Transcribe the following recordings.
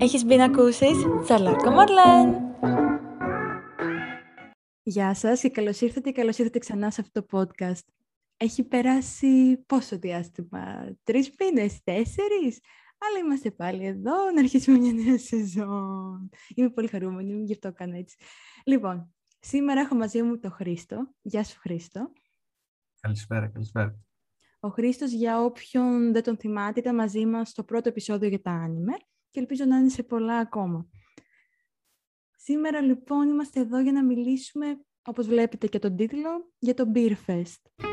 Έχεις μπει να ακούσεις Τσαλάκο Μαρλέν. Γεια σας και καλώς ήρθατε και καλώς ήρθατε ξανά σε αυτό το podcast. Έχει περάσει πόσο διάστημα, τρεις μήνες, τέσσερις, αλλά είμαστε πάλι εδώ να αρχίσουμε μια νέα σεζόν. Είμαι πολύ χαρούμενη, γι' αυτό κάνω έτσι. Λοιπόν, σήμερα έχω μαζί μου τον Χρήστο. Γεια σου Χρήστο. Καλησπέρα, καλησπέρα. Ο Χρήστος, για όποιον δεν τον θυμάται, ήταν μαζί μας στο πρώτο επεισόδιο για τα άνιμε και ελπίζω να είναι σε πολλά ακόμα. Σήμερα λοιπόν είμαστε εδώ για να μιλήσουμε, όπως βλέπετε και τον τίτλο, για το Beer Fest.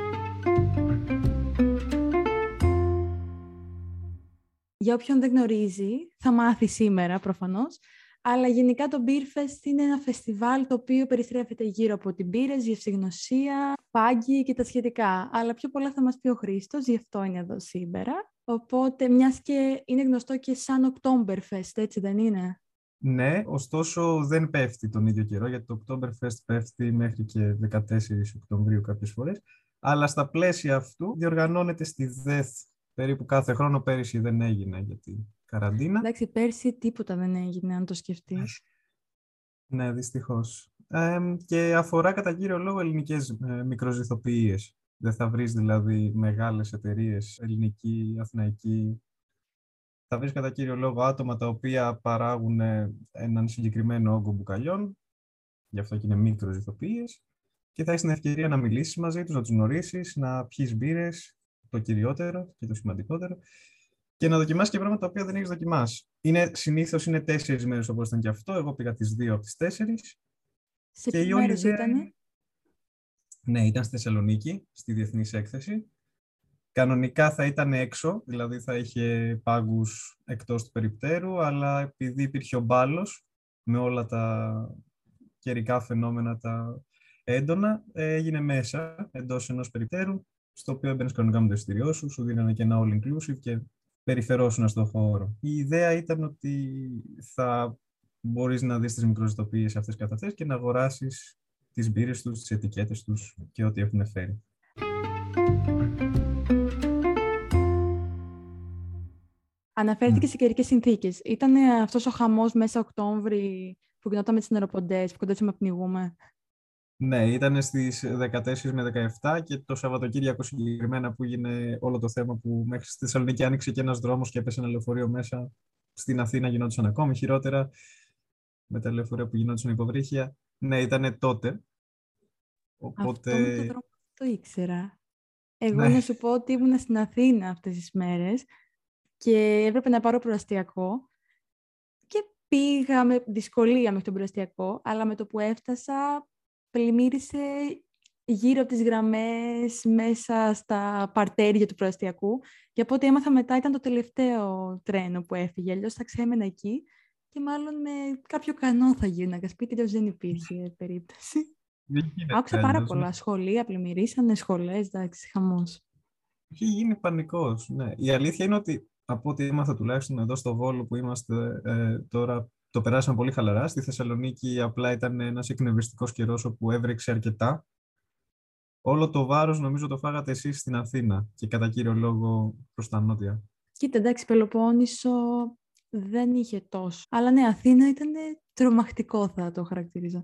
Για όποιον δεν γνωρίζει, θα μάθει σήμερα προφανώς, αλλά γενικά το Beer Fest είναι ένα φεστιβάλ το οποίο περιστρέφεται γύρω από την πύρες, γευσηγνωσία, πάγκη και τα σχετικά. Αλλά πιο πολλά θα μας πει ο Χρήστος, γι' αυτό είναι εδώ σήμερα. Οπότε, μιας και είναι γνωστό και σαν Oktoberfest, έτσι δεν είναι; Ναι, ωστόσο δεν πέφτει τον ίδιο καιρό, γιατί το Oktoberfest πέφτει μέχρι και 14 Οκτωβρίου κάποιες φορές. Αλλά στα πλαίσια αυτού διοργανώνεται στη ΔΕΘ περίπου κάθε χρόνο. Πέρυσι δεν έγινε γιατί καραντίνα. Εντάξει, πέρσι τίποτα δεν έγινε, αν το σκεφτείς. Ναι, δυστυχώς. Ε, και αφορά κατά κύριο λόγο ελληνικές ε, μικροζυθοποιίες. Δεν θα βρεις δηλαδή μεγάλες εταιρείες, ελληνική, αθηναϊκή. Θα βρεις κατά κύριο λόγο άτομα τα οποία παράγουν έναν συγκεκριμένο όγκο μπουκαλιών, γι' αυτό και είναι μικροζυθοποιίες, και θα έχεις την ευκαιρία να μιλήσεις μαζί τους, να τους γνωρίσεις, να πιεις μπύρες, το κυριότερο και το σημαντικότερο, και να δοκιμάσεις και πράγματα τα οποία δεν έχεις δοκιμάσει. Είναι, συνήθως είναι τέσσερις μέρες όπως ήταν και αυτό. Εγώ πήγα τις δύο από τις τέσσερις. Σε ποιε μέρε ήταν. Ναι, ήταν στη Θεσσαλονίκη, στη Διεθνής Έκθεση. Κανονικά θα ήταν έξω, δηλαδή θα είχε πάγκους εκτός του περιπτέρου, αλλά επειδή υπήρχε ο μπάλος με όλα τα καιρικά φαινόμενα τα έντονα, έγινε μέσα εντός ενός περιπτέρου, στο οποίο έμπαινες κανονικά με το εισιτήριό σου, σου δίνανε και ένα all-inclusive και περιφερόσουν στον χώρο. Η ιδέα ήταν ότι θα μπορείς να δεις τις μικροζητοποιίες αυτές καθ' αυτές και να αγοράσεις τις μπύρες τους, τις ετικέτες τους και ό,τι έχουν φέρει. Αναφέρθηκε mm. σε καιρικές συνθήκες. Ήταν αυτός ο χαμός μέσα Οκτώβρη που γινόταν με τις νεροποντές, που κοντέψαμε να πνιγούμε; Ναι, ήταν στις 14 με 17 και το Σαββατοκύριακο συγκεκριμένα που έγινε όλο το θέμα που μέχρι στη Θεσσαλονίκη άνοιξε και ένας δρόμος και έπεσε ένα λεωφορείο μέσα. Στην Αθήνα γινόντουσαν ακόμη χειρότερα με τα λεωφορεία που γινόντουσαν υποβρύχια. Ναι, ήταν τότε. Οπότε... Αυτό το δρόμο το ήξερα. Εγώ ναι. να σου πω ότι ήμουν στην Αθήνα αυτές τις μέρες και έπρεπε να πάρω προαστιακό και πήγα με δυσκολία μέχρι τον προαστιακό, αλλά με το που έφτασα πλημμύρισε γύρω από τις γραμμές, μέσα στα παρτέρια του προαστιακού. Και από ό,τι έμαθα μετά ήταν το τελευταίο τρένο που έφυγε. Αλλιώς θα ξέμενα εκεί και μάλλον με κάποιο κανό θα γίναγα. Σπίτι δεν υπήρχε περίπτωση. Άκουσα πάρα πολλά. Σχολεία πλημμυρίσανε, σχολές, εντάξει, χαμός. Έχει γίνει πανικός, ναι. Η αλήθεια είναι ότι από ό,τι έμαθα τουλάχιστον εδώ στο Βόλο που είμαστε ε, τώρα το περάσαμε πολύ χαλαρά. Στη Θεσσαλονίκη απλά ήταν ένας εκνευριστικός καιρός όπου έβρεξε αρκετά. Όλο το βάρος νομίζω το φάγατε εσείς στην Αθήνα και κατά κύριο λόγο προς τα νότια. Κοίτα, εντάξει, Πελοπόννησο δεν είχε τόσο. Αλλά ναι, Αθήνα ήταν τρομακτικό θα το χαρακτηρίζω.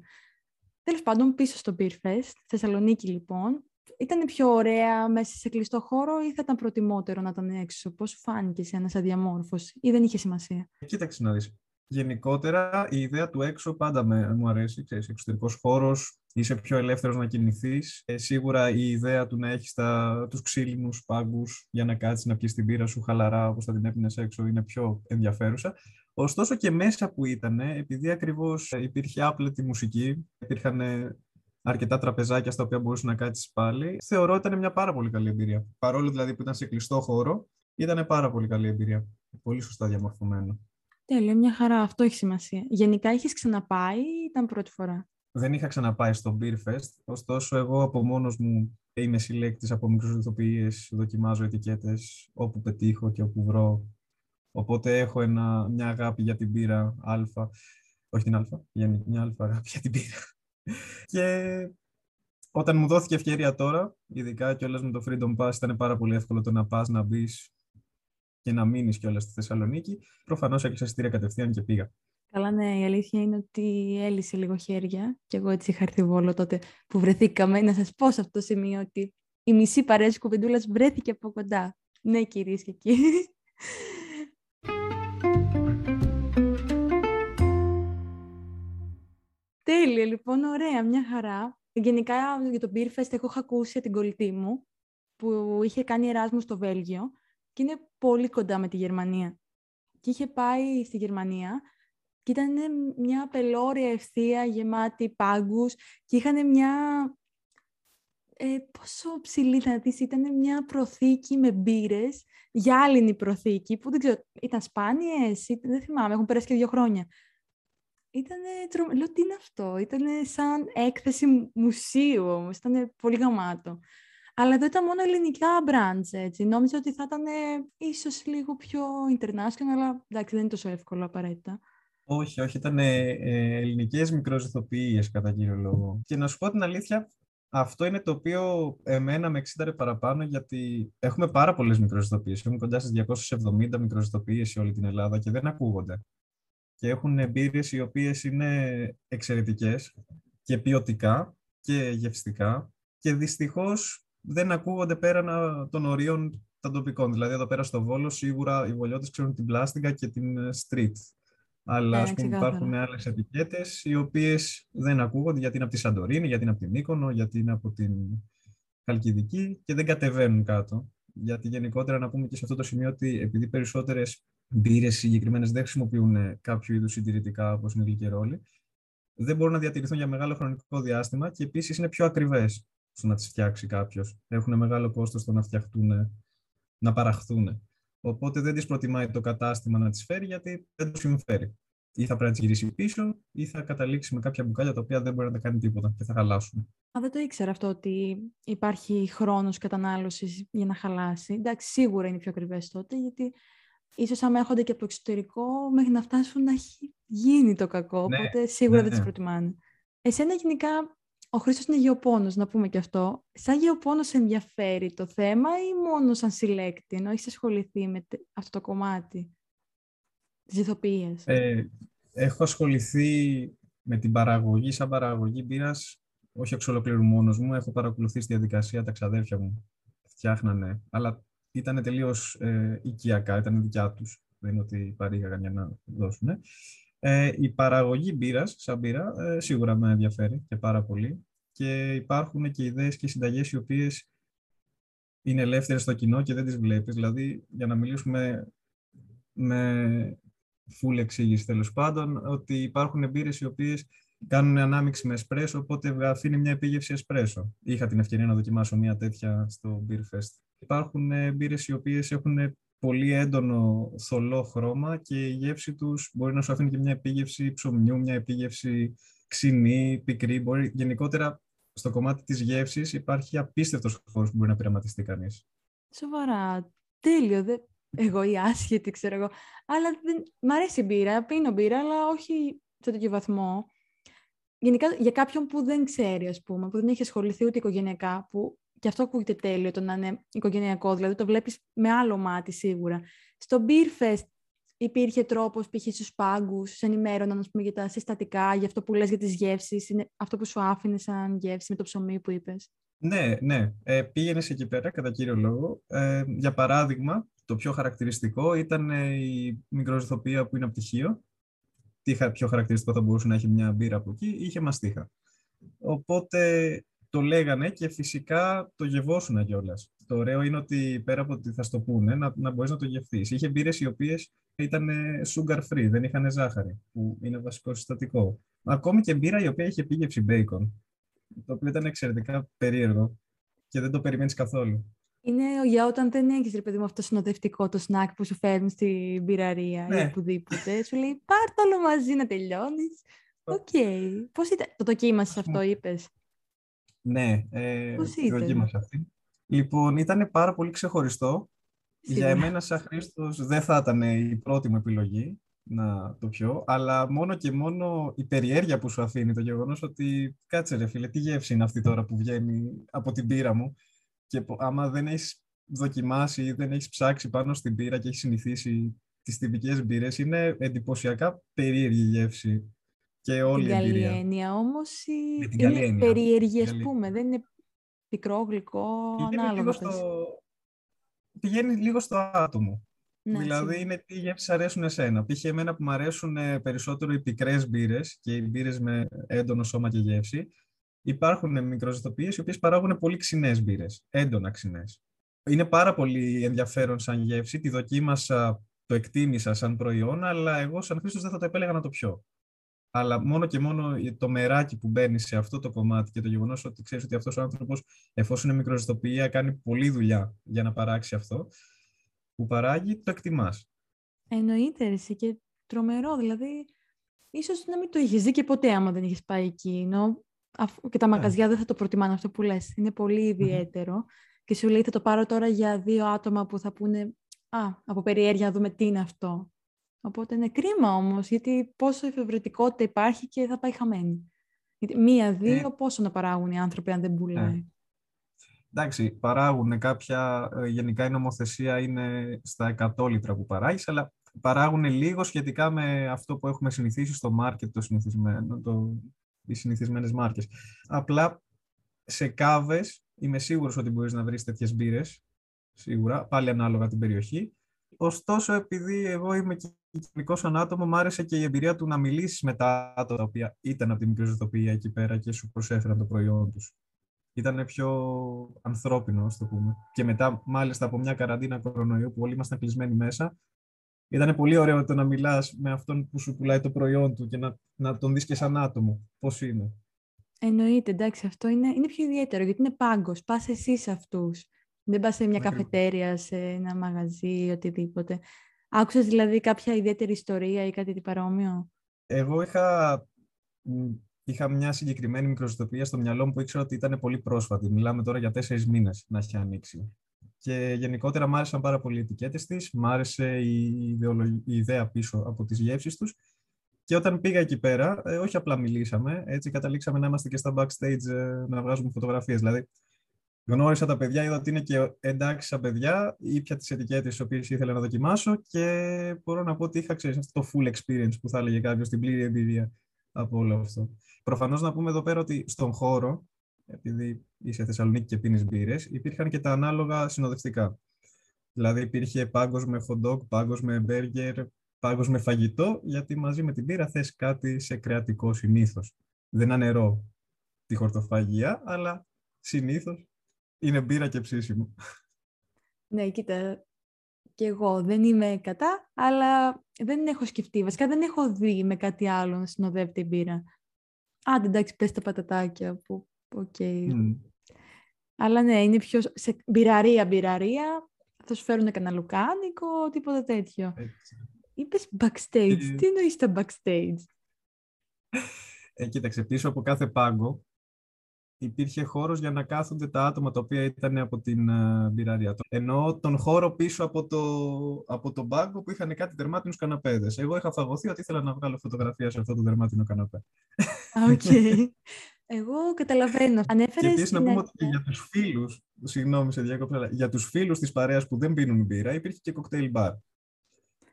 Τέλος πάντων, πίσω στο Beer Fest, Θεσσαλονίκη λοιπόν, ήταν πιο ωραία μέσα σε κλειστό χώρο ή θα ήταν προτιμότερο να ήταν έξω; Πώς φάνηκες σε ένα αδιαμόρφωση ή δεν είχε σημασία; Κοίταξε να δεις γενικότερα η ιδέα του έξω πάντα με, μου αρέσει. Ξέρεις, εξωτερικός χώρος, είσαι πιο ελεύθερος να κινηθείς. Ε, σίγουρα η ιδέα του να έχεις τα, τους ξύλινους πάγκους για να κάτσεις να πιεις την πύρα σου χαλαρά όπως θα την έπινες έξω είναι πιο ενδιαφέρουσα. Ωστόσο και μέσα που ήταν, επειδή ακριβώς υπήρχε άπλετη μουσική, υπήρχαν αρκετά τραπεζάκια στα οποία μπορούσες να κάτσεις πάλι, θεωρώ ότι ήταν μια πάρα πολύ καλή εμπειρία. Παρόλο δηλαδή που ήταν σε κλειστό χώρο, ήταν πάρα πολύ καλή εμπειρία. Πολύ σωστά διαμορφωμένο. Τέλεια, μια χαρά. Αυτό έχει σημασία. Γενικά έχεις ξαναπάει ή ήταν πρώτη φορά; Δεν είχα ξαναπάει στο Beer Fest, ωστόσο εγώ από μόνος μου είμαι συλλέκτης από μικρούς δοκιμάζω ετικέτες όπου πετύχω και όπου βρω. Οπότε έχω ένα, μια αγάπη για την πύρα α, όχι την α, για μια αλφα αγάπη για την πύρα. και όταν μου δόθηκε ευκαιρία τώρα, ειδικά και όλες με το Freedom Pass, ήταν πάρα πολύ εύκολο το να πας, να μπεις και να μείνεις κιόλας στη Θεσσαλονίκη, προφανώς έκλεισα εισιτήρια κατευθείαν και πήγα. Καλά, ναι, η αλήθεια είναι ότι έλυσε λίγο χέρια και εγώ έτσι είχα έρθει βόλο τότε που βρεθήκαμε. Να σας πω σε αυτό το σημείο ότι η μισή παρέα κουβεντούλας βρέθηκε από κοντά. Ναι, κυρίες και κύριοι. Τέλεια, λοιπόν, ωραία, μια χαρά. Γενικά για το Beer Fest έχω ακούσει την κολλητή μου που είχε κάνει εράσμου στο Βέλγιο και είναι πολύ κοντά με τη Γερμανία. Και είχε πάει στη Γερμανία και ήταν μια πελώρια ευθεία γεμάτη πάγκους και είχαν μια... Ε, πόσο ψηλή ήταν ήταν μια προθήκη με μπύρες, γυάλινη προθήκη, που δεν ξέρω, ήταν σπάνιες, ήταν, δεν θυμάμαι, έχουν περάσει και δύο χρόνια. Ήταν τρο... Λέω, τι είναι αυτό, ήταν σαν έκθεση μουσείου όμως, ήταν πολύ γαμάτο. Αλλά εδώ ήταν μόνο ελληνικά brands, έτσι. Νόμιζα ότι θα ήταν ίσως λίγο πιο international, αλλά εντάξει, δεν είναι τόσο εύκολο απαραίτητα. Όχι, όχι, ήταν ε, ε, ελληνικές μικροζηθοποιίες κατά κύριο λόγο. Και να σου πω την αλήθεια, αυτό είναι το οποίο εμένα με εξήταρε παραπάνω γιατί έχουμε πάρα πολλές μικροζηθοποιίες. Έχουμε κοντά στις 270 μικροζηθοποιίες σε όλη την Ελλάδα και δεν ακούγονται. Και έχουν εμπειρίες οι οποίες είναι εξαιρετικές και ποιοτικά και γευστικά και δυστυχώς δεν ακούγονται πέραν των ορίων των τοπικών. Δηλαδή εδώ πέρα στο Βόλο σίγουρα οι βολιώτες ξέρουν την πλάστικα και την ε, street αλλά ναι, ας πούμε, υπάρχουν άλλες ετικέτες οι οποίες δεν ακούγονται γιατί είναι από τη Σαντορίνη, γιατί είναι από την Μύκονο, γιατί είναι από την Χαλκιδική και δεν κατεβαίνουν κάτω. Γιατί γενικότερα να πούμε και σε αυτό το σημείο ότι επειδή περισσότερες μπύρες συγκεκριμένες δεν χρησιμοποιούν κάποιο είδους συντηρητικά όπως είναι η γλυκερόλη, δεν μπορούν να διατηρηθούν για μεγάλο χρονικό διάστημα και επίσης είναι πιο ακριβές στο να τις φτιάξει κάποιος. Έχουν μεγάλο κόστος στο να φτιαχτούν, να παραχθούν. Οπότε δεν τι προτιμάει το κατάστημα να τι φέρει γιατί δεν του συμφέρει. Ή θα πρέπει να τις γυρίσει πίσω, ή θα καταλήξει με κάποια μπουκάλια τα οποία δεν μπορεί να τα κάνει τίποτα και θα χαλάσουν. Α, δεν το ήξερα αυτό ότι υπάρχει χρόνος κατανάλωσης για να χαλάσει. Εντάξει, σίγουρα είναι πιο ακριβές τότε, γιατί ίσως άμα έρχονται και από το εξωτερικό, μέχρι να φτάσουν να έχει γίνει το κακό, ναι, οπότε σίγουρα ναι, δεν τις ναι. προτιμάνε. Εσένα γενικά ο Χρήστος είναι γεωπόνος, να πούμε και αυτό. Σαν γεωπόνος ενδιαφέρει το θέμα ή μόνο σαν συλλέκτη, ενώ έχεις ασχοληθεί με αυτό το κομμάτι της ηθοποιίας; Ε, έχω ασχοληθεί με την παραγωγή, σαν παραγωγή μπύρας, όχι εξ ολοκλήρου μόνος μου. Έχω παρακολουθήσει τη διαδικασία, τα ξαδέρφια μου φτιάχνανε, αλλά ήταν τελείως ε, οικιακά, ήταν δικιά τους. Δεν είναι ότι παρήγαγαν για να δώσουν. Ε, η παραγωγή μπύρας, σαν μπύρα, ε, σίγουρα με ενδιαφέρει και πάρα πολύ. Και υπάρχουν και ιδέες και συνταγές οι οποίες είναι ελεύθερες στο κοινό και δεν τις βλέπεις. Δηλαδή, για να μιλήσουμε με full εξήγηση τέλος πάντων, ότι υπάρχουν μπύρες οι οποίες κάνουν ανάμειξη με εσπρέσο, οπότε αφήνει μια επίγευση εσπρέσο. Είχα την ευκαιρία να δοκιμάσω μια τέτοια στο Beer Fest. Υπάρχουν ε, μπύρες οι οποίες έχουν πολύ έντονο θολό χρώμα και η γεύση τους μπορεί να σου αφήνει και μια επίγευση ψωμιού, μια επίγευση ξινή, πικρή. Μπορεί, γενικότερα στο κομμάτι της γεύσης υπάρχει απίστευτος χώρος που μπορεί να πειραματιστεί κανείς. Σοβαρά. Τέλειο. Δε... Εγώ η άσχετη, ξέρω εγώ. Αλλά δεν... μ' αρέσει η μπύρα, πίνω μπύρα, αλλά όχι σε τέτοιο βαθμό. Γενικά για κάποιον που δεν ξέρει, ας πούμε, που δεν έχει ασχοληθεί ούτε οικογενειακά, που και αυτό ακούγεται τέλειο το να είναι οικογενειακό, δηλαδή το βλέπεις με άλλο μάτι σίγουρα. Στο Beer Fest υπήρχε τρόπος, π.χ. στους πάγκους, σε ενημέρωναν πούμε, για τα συστατικά, για αυτό που λες για τις γεύσεις, είναι αυτό που σου άφηνε σαν γεύση με το ψωμί που είπες. Ναι, ναι. Ε, πήγαινες εκεί πέρα, κατά κύριο λόγο. Ε, για παράδειγμα, το πιο χαρακτηριστικό ήταν η μικροζωθοπία που είναι από πτυχίο. Τι πιο χαρακτηριστικό θα μπορούσε να έχει μια μπύρα από εκεί, είχε μαστίχα. Οπότε το λέγανε και φυσικά το γευόσουν κιόλας. Το ωραίο είναι ότι πέρα από ότι θα στο πούνε, να, να μπορείς να το γευτείς. Είχε μπύρες οι οποίες ήταν sugar free, δεν είχαν ζάχαρη, που είναι βασικό συστατικό. Ακόμη και μπύρα η οποία είχε επίγευση bacon, το οποίο ήταν εξαιρετικά περίεργο και δεν το περιμένεις καθόλου. Είναι για όταν δεν έχεις ρε παιδί μου αυτό συνοδευτικό το σνακ που σου φέρνει στην μπυραρία ναι. ή οπουδήποτε. Σου λέει πάρ το όλο μαζί να τελειώνεις. OK. Okay. Πώς ήταν, το δοκίμασες αυτό, είπες; Ναι, ε, δοκίμασα αυτή. Λοιπόν, ήταν πάρα πολύ ξεχωριστό. Για εμένα σαν Χρήστος δεν θα ήταν η πρώτη μου επιλογή να το πιω, αλλά μόνο και μόνο η περιέργεια που σου αφήνει το γεγονός ότι κάτσε ρε φίλε, τι γεύση είναι αυτή τώρα που βγαίνει από την πύρα μου και άμα δεν έχεις δοκιμάσει ή δεν έχεις ψάξει πάνω στην πύρα και έχεις συνηθίσει τις τυπικές μπύρες, είναι εντυπωσιακά περίεργη γεύση και όλη η εμπειρία. Την έννοια όμως είναι περίεργη, ας πούμε, δεν είναι πικρό, γλυκό, ανάλογα. Πηγαίνει λίγο στο άτομο. Ναι, δηλαδή είναι τι γεύσεις αρέσουν εσένα. Π.χ. εμένα που μου αρέσουν ε, περισσότερο οι πικρές μπύρες και οι μπύρες με έντονο σώμα και γεύση. Υπάρχουν μικροζωοτοπίε οι οποίες παράγουν πολύ ξινές μπύρες, έντονα ξινές. Είναι πάρα πολύ ενδιαφέρον σαν γεύση. Τη δοκίμασα, το εκτίμησα σαν προϊόν, αλλά εγώ σαν χρήστη δεν θα το επέλεγα να το πιω. Αλλά μόνο και μόνο το μεράκι που μπαίνει σε αυτό το κομμάτι και το γεγονός ότι ξέρεις ότι αυτός ο άνθρωπος, εφόσον είναι μικροζωοτοπία, κάνει πολλή δουλειά για να παράξει αυτό που παράγει, το εκτιμάς. Εννοείται, εσύ και τρομερό. Δηλαδή, ίσως να μην το είχες δει και ποτέ άμα δεν είχες πάει εκεί. Ενώ, και τα ναι. μαγαζιά δεν θα το προτιμάνε αυτό που λες. Είναι πολύ Και σου λέει θα το πάρω τώρα για δύο άτομα που θα πούνε Α, από περιέργεια να δούμε τι είναι αυτό. Οπότε είναι κρίμα όμως, γιατί πόσο εφευρετικότητα υπάρχει και θα πάει χαμένη. Γιατί μία-δύο, ε, πόσο να παράγουν οι άνθρωποι αν δεν πουλάει. Ε. Εντάξει, παράγουν κάποια, ε, γενικά η νομοθεσία είναι στα 100 λίτρα που παράγεις, αλλά παράγουν λίγο σχετικά με αυτό που έχουμε συνηθίσει στο μάρκετ, το συνηθισμένο, το, οι συνηθισμένες μάρκες. Απλά σε κάβες είμαι σίγουρος ότι μπορείς να βρεις τέτοιες μπύρες, σίγουρα, πάλι ανάλογα την περιοχή. Ωστόσο, επειδή εγώ είμαι κοινωνικό σαν άτομο, μου άρεσε και η εμπειρία του να μιλήσεις με τα άτομα τα οποία ήταν από τη μικροζωτοπία εκεί πέρα και σου προσέφεραν το προϊόν τους ήταν πιο ανθρώπινο, ας το πούμε. Και μετά, μάλιστα από μια καραντίνα κορονοϊού που όλοι ήμασταν κλεισμένοι μέσα, ήταν πολύ ωραίο το να μιλάς με αυτόν που σου πουλάει το προϊόν του και να, να τον δεις και σαν άτομο. Πώς είναι; Εννοείται, εντάξει, αυτό είναι, είναι πιο ιδιαίτερο γιατί είναι πάγκος. Πας εσύ σε αυτούς. Δεν πας σε μια καφετέρια, σε ένα μαγαζί, οτιδήποτε. Άκουσες δηλαδή κάποια ιδιαίτερη ιστορία ή κάτι παρόμοιο; Εγώ είχα είχα μια συγκεκριμένη μικροζωτοπία στο μυαλό μου που ήξερα ότι ήταν πολύ πρόσφατη. Μιλάμε τώρα για τέσσερις μήνες να έχει ανοίξει. Και γενικότερα μου άρεσαν πάρα πολύ οι ετικέτες της, μ' άρεσε η, η ιδέα πίσω από τις γεύσεις τους. Και όταν πήγα εκεί πέρα, ε, όχι απλά μιλήσαμε, έτσι καταλήξαμε να είμαστε και στα backstage ε, να βγάζουμε φωτογραφίες. Δηλαδή, γνώρισα τα παιδιά, είδα ότι είναι και εντάξει σαν παιδιά, ήπια τις ετικέτες τις οποίες ήθελα να δοκιμάσω και μπορώ να πω ότι είχα ξέρεις αυτό το full experience που θα έλεγε κάποιος, την πλήρη εμπειρία από όλο αυτό. Προφανώς να πούμε εδώ πέρα ότι στον χώρο, επειδή είσαι Θεσσαλονίκη και πίνεις μπύρες, υπήρχαν και τα ανάλογα συνοδευτικά. Δηλαδή υπήρχε πάγκος με hot dog, πάγκος με μπέργκερ, πάγκος με φαγητό, γιατί μαζί με την μπύρα θες κάτι σε κρεατικό συνήθως. Δεν ανερώ τη χορτοφαγία, αλλά συνήθως είναι μπύρα και ψήσιμο. Ναι, κοίτα, και εγώ δεν είμαι κατά, αλλά δεν έχω σκεφτεί. Βασικά δεν έχω δει με κάτι άλλο να συνοδεύει την μπύρα. Άντε, εντάξει, πες τα πατατάκια που, οκ. Αλλά ναι, είναι πιο σε μπυραρία, μπυραρία. Θα σου φέρουν κανένα λουκάνικο, τίποτα τέτοιο. Έτσι. Είπες backstage. Ε, Τι εννοείς τα backstage? Ε, κοίταξε, πίσω από κάθε πάγκο υπήρχε χώρος για να κάθονται τα άτομα τα οποία ήταν από την ε, μπυραρία. Ενώ τον χώρο πίσω από το, από τον πάγκο που είχαν κάτι δερμάτινους καναπέδες. Εγώ είχα φαγωθεί ότι ήθελα να βγάλω φωτογραφία σε αυτό το δερμάτινο καναπέ. Οκ. Εγώ καταλαβαίνω. Ανέφερες και επίσης να πούμε ότι για τους φίλους, συγγνώμη σε διάκοψα, για τους φίλους της παρέας που δεν πίνουν μπύρα υπήρχε και κοκτέιλ μπαρ.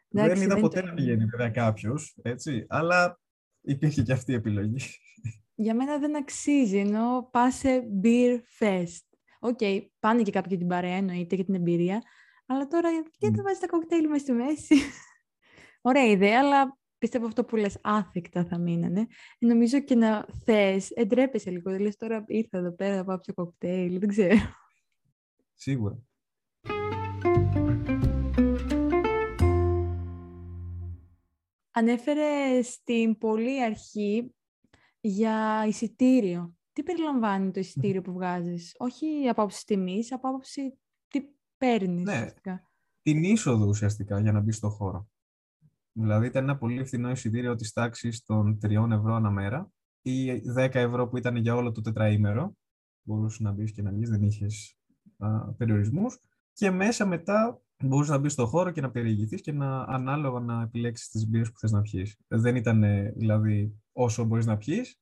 δεν είδα ποτέ να πηγαίνει βέβαια κάποιος, έτσι, αλλά υπήρχε και αυτή η επιλογή για μένα δεν αξίζει, ενώ πας σε beer fest. OK, okay, πάνε και κάποιοι την παρέα, εννοείται για την εμπειρία, αλλά τώρα γιατί δεν βάζεις τα κοκτέιλ μέσα στη μέση; Ωραία ιδέα, αλλά πιστεύω αυτό που λες άθικτα θα μείνανε. Νομίζω και να θες, εντρέπεσαι λίγο, δηλαδή τώρα ήρθα εδώ πέρα να πάω πιο κοκτέιλ, δεν ξέρω. Σίγουρα. Ανέφερες στην πολύ αρχή για εισιτήριο. Τι περιλαμβάνει το εισιτήριο που βγάζεις, όχι από άποψη τιμής, από άποψη τι παίρνεις. Ναι, ουσιαστικά. την είσοδο ουσιαστικά για να μπει στο χώρο. Δηλαδή ήταν ένα πολύ φθηνό εισιτήριο της τάξης των 3 ευρώ ανά μέρα ή 10 ευρώ που ήταν για όλο το τετραήμερο. Μπορούσες να μπεις και να βγεις, δεν είχες περιορισμούς. Και μέσα μετά μπορούσες να μπεις στο χώρο και να περιηγηθείς και να ανάλογα να επιλέξεις τις μπύρες που θες να πιεις. Δεν ήταν δηλαδή όσο μπορείς να πιεις,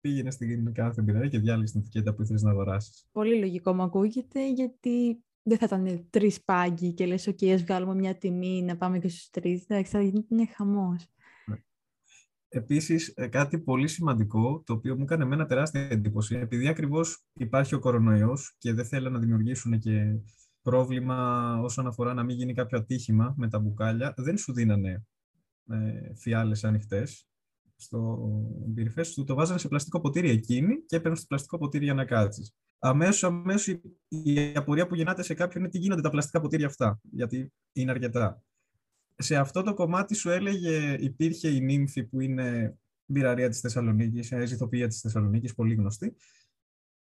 πήγαινε στην κάθε μπειραρία και διάλεγε την ετικέτα που ήθελες να αγοράσεις. Πολύ λογικό μου ακούγεται, γιατί δεν θα ήταν τρεις πάγκοι και λες, OK, ας βγάλουμε μια τιμή να πάμε και στους τρεις. Εντάξει, θα γίνει χαμός. Ναι. Επίσης, ε, κάτι πολύ σημαντικό, το οποίο μου έκανε εμένα τεράστια εντύπωση, επειδή ακριβώς υπάρχει ο κορονοϊός και δεν θέλουν να δημιουργήσουν και πρόβλημα όσον αφορά να μην γίνει κάποιο ατύχημα με τα μπουκάλια, δεν σου δίνανε ε, φιάλες ανοιχτές στο Beer του το βάζανε σε πλαστικό ποτήρι εκείνη και έπαιρνε στο πλαστικό ποτήρι για να κάτσεις αμέσως αμέσως η απορία που γεννάται σε κάποιον είναι τι γίνονται τα πλαστικά ποτήρια αυτά, γιατί είναι αρκετά. Σε αυτό το κομμάτι σου έλεγε, υπήρχε η νύμφη που είναι μπειραρία της Θεσσαλονίκης, ζηθοποιία της Θεσσαλονίκης, πολύ γνωστή.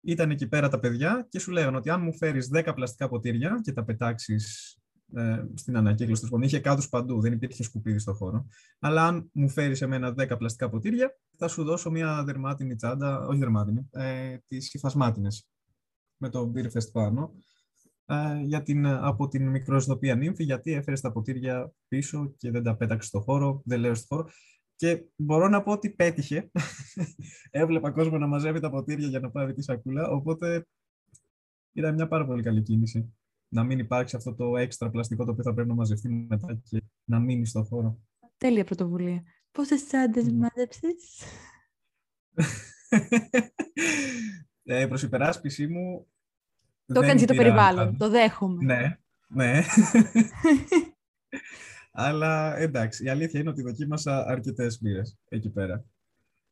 Ήταν εκεί πέρα τα παιδιά και σου λέγανε ότι αν μου φέρεις 10 πλαστικά ποτήρια και τα πετάξεις ε, στην ανακύκλωση του είχε κάδους παντού, δεν υπήρχε σκουπίδι στο χώρο. Αλλά αν μου φέρει εμένα 10 πλαστικά ποτήρια, θα σου δώσω μια δερμάτινη τσάντα, όχι δερμάτινη, ε, τις υφασμάτινες με το Beer Fest πάνω ε, για την, από την μικροσδοπία νύμφη, γιατί έφερες τα ποτήρια πίσω και δεν τα πέταξες στο χώρο, δεν λέω στο χώρο. Και μπορώ να πω ότι πέτυχε. Έβλεπα κόσμο να μαζεύει τα ποτήρια για να πάρει τη σακούλα, οπότε ήταν μια πάρα πολύ καλή κίνηση. Να μην υπάρξει αυτό το έξτρα πλαστικό το οποίο θα πρέπει να μαζευτεί μετά και να μείνει στο χώρο. Τέλεια πρωτοβουλία. Πόσες τσάντες mm. μάζεψες, ε, προς υπεράσπιση μου... Το έκανες το περιβάλλον, το δέχομαι. Ναι, ναι. Αλλά εντάξει, η αλήθεια είναι ότι δοκίμασα αρκετές μπύρες εκεί πέρα.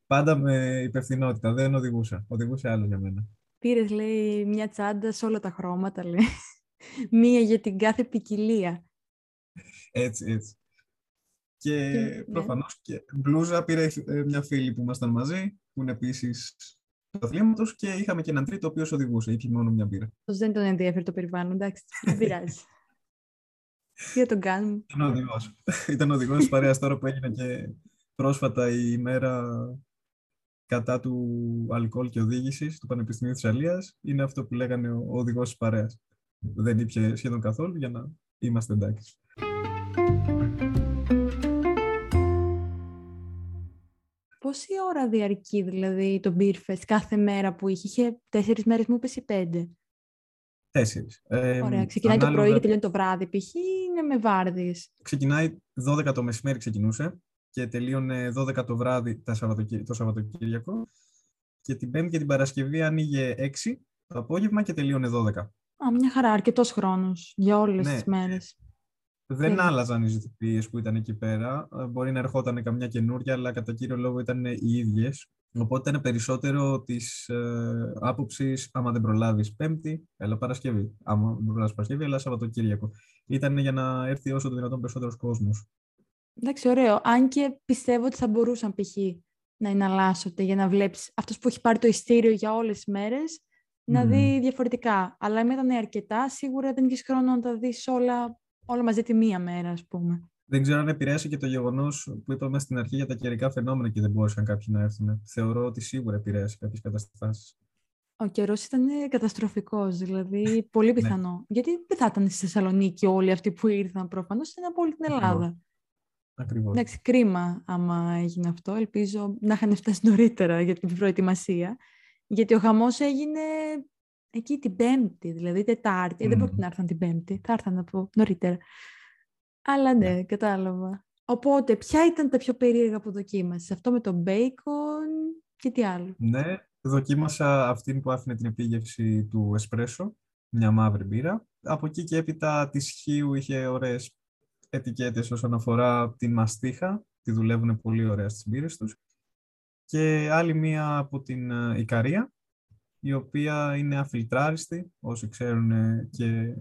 Πάντα με υπευθυνότητα, δεν οδηγούσα. Οδηγούσε άλλο για μένα. Πήρες, λέει, μια τσάντα σε όλα τα χρώματα, λέει. Μία για την κάθε ποικιλία. Έτσι, έτσι. Και, και ναι. προφανώς και μπλούζα πήρε ε, μια φίλη που ήμασταν μαζί, που είναι επίσης αθλήματος και είχαμε και έναν τρίτο ο οποίος οδηγούσε. Είχε μόνο μια μπύρα. δεν τον ενδιαφέρει το περιβάλλον, εντάξει. Δεν πειράζει. Τι θα τον κάνουμε. Ήταν οδηγός. Ήταν οδηγός της παρέας τώρα που έγινε και πρόσφατα η ημέρα κατά του αλκοόλ και οδήγησης του Πανεπιστημίου της Αλίας. Είναι αυτό που λέγανε ο οδηγός της παρέας. Δεν ήπια σχεδόν καθόλου για να είμαστε εντάξει. Πόση ώρα διαρκεί δηλαδή το Beer Fest κάθε μέρα που είχε, είχε τέσσερις μέρες μου είπες ή πέντε; Τέσσερις. Ε, Ωραία, ξεκινάει ανάλογα... το πρωί και τελειώνει το βράδυ π.χ. είναι με βάρδιες. Ξεκινάει 12 το μεσημέρι ξεκινούσε και τελείωνε 12 το βράδυ το Σαββατοκύριακο και την Πέμπτη και την Παρασκευή άνοιγε 6 το απόγευμα και τελείωνε 12. Α, μια χαρά, αρκετός χρόνος για όλες ναι. τι μέρες. Δεν άλλαζαν οι ζητητήριε που ήταν εκεί πέρα. Ε, μπορεί να ερχόταν καμιά καινούρια, αλλά κατά κύριο λόγο ήταν οι ίδιες. Οπότε ήταν περισσότερο της ε, άποψης, άμα δεν προλάβεις Πέμπτη, έλα Παρασκευή. Άμα δεν προλάβεις Παρασκευή, έλα Σαββατοκύριακο. Ήταν για να έρθει όσο το δυνατόν περισσότερος κόσμος. Εντάξει, ωραίο. Αν και πιστεύω ότι θα μπορούσαν π.χ. να εναλλάσσονται για να βλέπεις αυτός που έχει πάρει το ειστήριο για όλες τις μέρες να δει διαφορετικά. Αλλά αν ήταν αρκετά, σίγουρα δεν έχει χρόνο να τα δεις όλα όλα μαζί τη μία μέρα, ας πούμε. Δεν ξέρω αν επηρέασε και το γεγονός που είπαμε στην αρχή για τα καιρικά φαινόμενα και δεν μπορούσαν κάποιοι να έρθουν. Θεωρώ ότι σίγουρα επηρέασε κάποιες καταστάσεις. Ο καιρός ήταν καταστροφικός, δηλαδή πολύ ναι. πιθανό. Γιατί δεν θα ήταν στη Θεσσαλονίκη όλοι αυτοί που ήρθαν προφανώς, ήταν από όλη την Ελλάδα. Ακριβώς. Εντάξει, κρίμα άμα έγινε αυτό. Ελπίζω να είχαν φτάσει νωρίτερα για την προετοιμασία. Γιατί ο χαμός έγινε εκεί την Πέμπτη, δηλαδή Τετάρτη. Mm. Δεν πρόκειται να έρθουν την Πέμπτη, θα έρθαν από νωρίτερα. Αλλά ναι, ναι, κατάλαβα. Οπότε, ποια ήταν τα πιο περίεργα που δοκίμασες, αυτό με το μπέικον και τι άλλο; Ναι, δοκίμασα αυτήν που άφηνε την επίγευση του εσπρέσο, μια μαύρη μπύρα. Από εκεί και έπειτα τη Χίου είχε ωραίες ετικέτες όσον αφορά την μαστίχα, τη δουλεύουν πολύ ωραία στις μπύρες τους. Και άλλη μία από την ε, Ικαρία, η οποία είναι αφιλτράριστη, όσοι ξέρουν και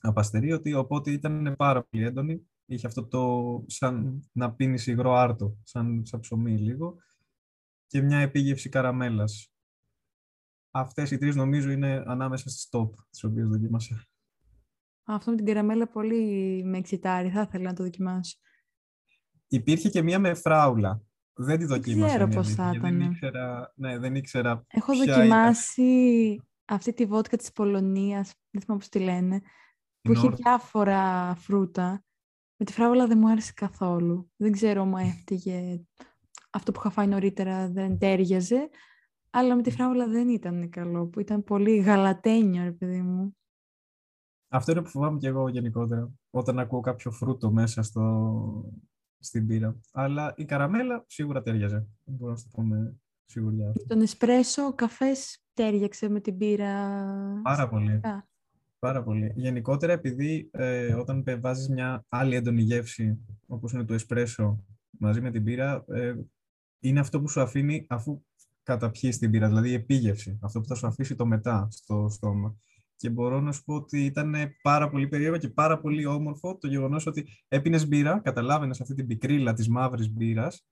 απαστερίωτη, οπότε ήταν πάρα πολύ έντονη. Είχε αυτό το σαν να πίνει υγρό άρτο, σαν, σαν ψωμί λίγο, και μια επίγευση καραμέλας. Αυτές οι τρεις νομίζω είναι ανάμεσα στις top, τις οποίες δοκίμασα. Αυτό με την καραμέλα πολύ με εξητάρει, θα ήθελα να το δοκιμάσω. Υπήρχε και μία με φράουλα, δεν τη δοκίμασα. Δεν ξέρω πώς θα ήταν. Δεν ήξερα, ναι, δεν ήξερα Έχω δοκιμάσει αυτή τη βότκα της Πολωνίας, δεν θυμάμαι πώς τη λένε, που είχε διάφορα φρούτα. Με τη φράουλα δεν μου άρεσε καθόλου. Δεν ξέρω αν έφτυγε αυτό που είχα φάει νωρίτερα δεν τέριαζε, αλλά με τη φράουλα δεν ήταν καλό, που ήταν πολύ γαλατένιο, ρε παιδί μου. Αυτό είναι που φοβάμαι και εγώ γενικότερα, όταν ακούω κάποιο φρούτο μέσα στο, στην πύρα. Αλλά η καραμέλα σίγουρα τέριαζε. Δεν μπορώ να σου το πω με σιγουριά. Τον εσπρέσο, ο καφές τέριαξε με την πύρα. Πάρα πολύ. Πάρα πολύ. Γενικότερα, επειδή ε, όταν βάζεις μια άλλη έντονη γεύση, όπως είναι το εσπρέσο, μαζί με την πύρα, ε, είναι αυτό που σου αφήνει αφού καταπιείς την πύρα, δηλαδή η επίγευση, αυτό που θα σου αφήσει το μετά στο στόμα. Και μπορώ να σου πω ότι ήταν πάρα πολύ περίεργο και πάρα πολύ όμορφο το γεγονός ότι έπινες μπύρα, καταλάβαινες αυτή την πικρίλα της μαύρης μπύρας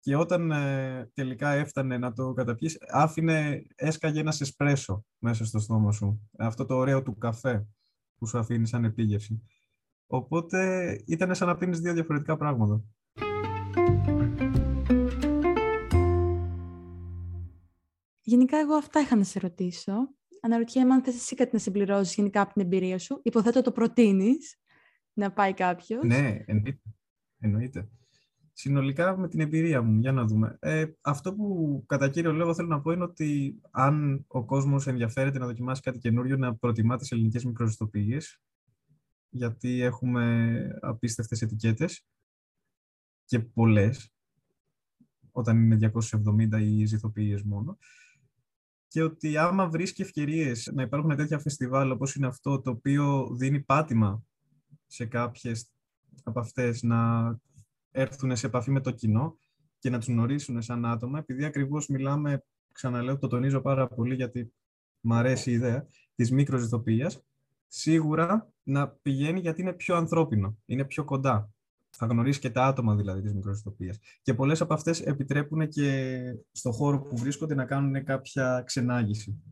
και όταν ε, τελικά έφτανε να το καταπιείς, άφηνε, έσκαγε ένας εσπρέσο μέσα στο στόμα σου. Αυτό το ωραίο του καφέ που σου αφήνει σαν επίγευση. Οπότε ήταν σαν να πίνεις δύο διαφορετικά πράγματα. Γενικά, εγώ αυτά είχα να σε ρωτήσω. Αναρωτιέμαι αν θες εσύ κάτι να συμπληρώσεις γενικά από την εμπειρία σου. Υποθέτω το προτείνεις να πάει κάποιος. Ναι, εννοείται. εννοείται. Συνολικά με την εμπειρία μου, για να δούμε. Ε, αυτό που κατά κύριο λόγο θέλω να πω είναι ότι αν ο κόσμος ενδιαφέρεται να δοκιμάσει κάτι καινούριο, να προτιμά τις ελληνικές μικροζητοποιίε, γιατί έχουμε απίστευτες ετικέτες και πολλές, όταν είναι 270 οι ζηθοποιίες μόνο και ότι άμα βρίσκει ευκαιρίες να υπάρχουν τέτοια φεστιβάλ όπως είναι αυτό το οποίο δίνει πάτημα σε κάποιες από αυτές να έρθουν σε επαφή με το κοινό και να τους γνωρίσουν σαν άτομα, επειδή ακριβώς μιλάμε, ξαναλέω, το τονίζω πάρα πολύ γιατί μου αρέσει η ιδέα, της μικροζηθοποιίας, σίγουρα να πηγαίνει γιατί είναι πιο ανθρώπινο, είναι πιο κοντά. Θα γνωρίσει και τα άτομα δηλαδή της μικροϊστοπίας. Και πολλές από αυτές επιτρέπουν και στο χώρο που βρίσκονται να κάνουν κάποια ξενάγηση.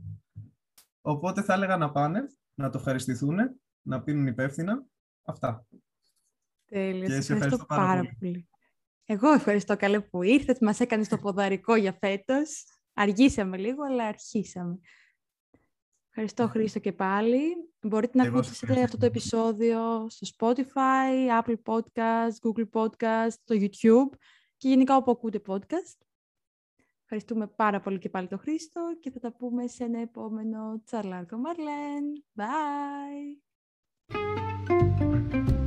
Οπότε θα έλεγα να πάνε, να το ευχαριστηθούν, να πίνουν υπεύθυνα. Αυτά. Τέλεια. Και σε ευχαριστώ πάρα, πάρα πολύ. Εγώ ευχαριστώ καλέ που ήρθες. Μας έκανες το ποδαρικό για φέτος. Αργήσαμε λίγο, αλλά αρχίσαμε. Ευχαριστώ Χρήστο και πάλι. Μπορείτε να ακούσετε αυτό το επεισόδιο στο Spotify, Apple Podcast, Google Podcast, στο YouTube και γενικά όπου ακούτε podcast. Ευχαριστούμε πάρα πολύ και πάλι τον Χρήστο και θα τα πούμε σε ένα επόμενο Τσαρλάρκο Μαρλέν. Bye!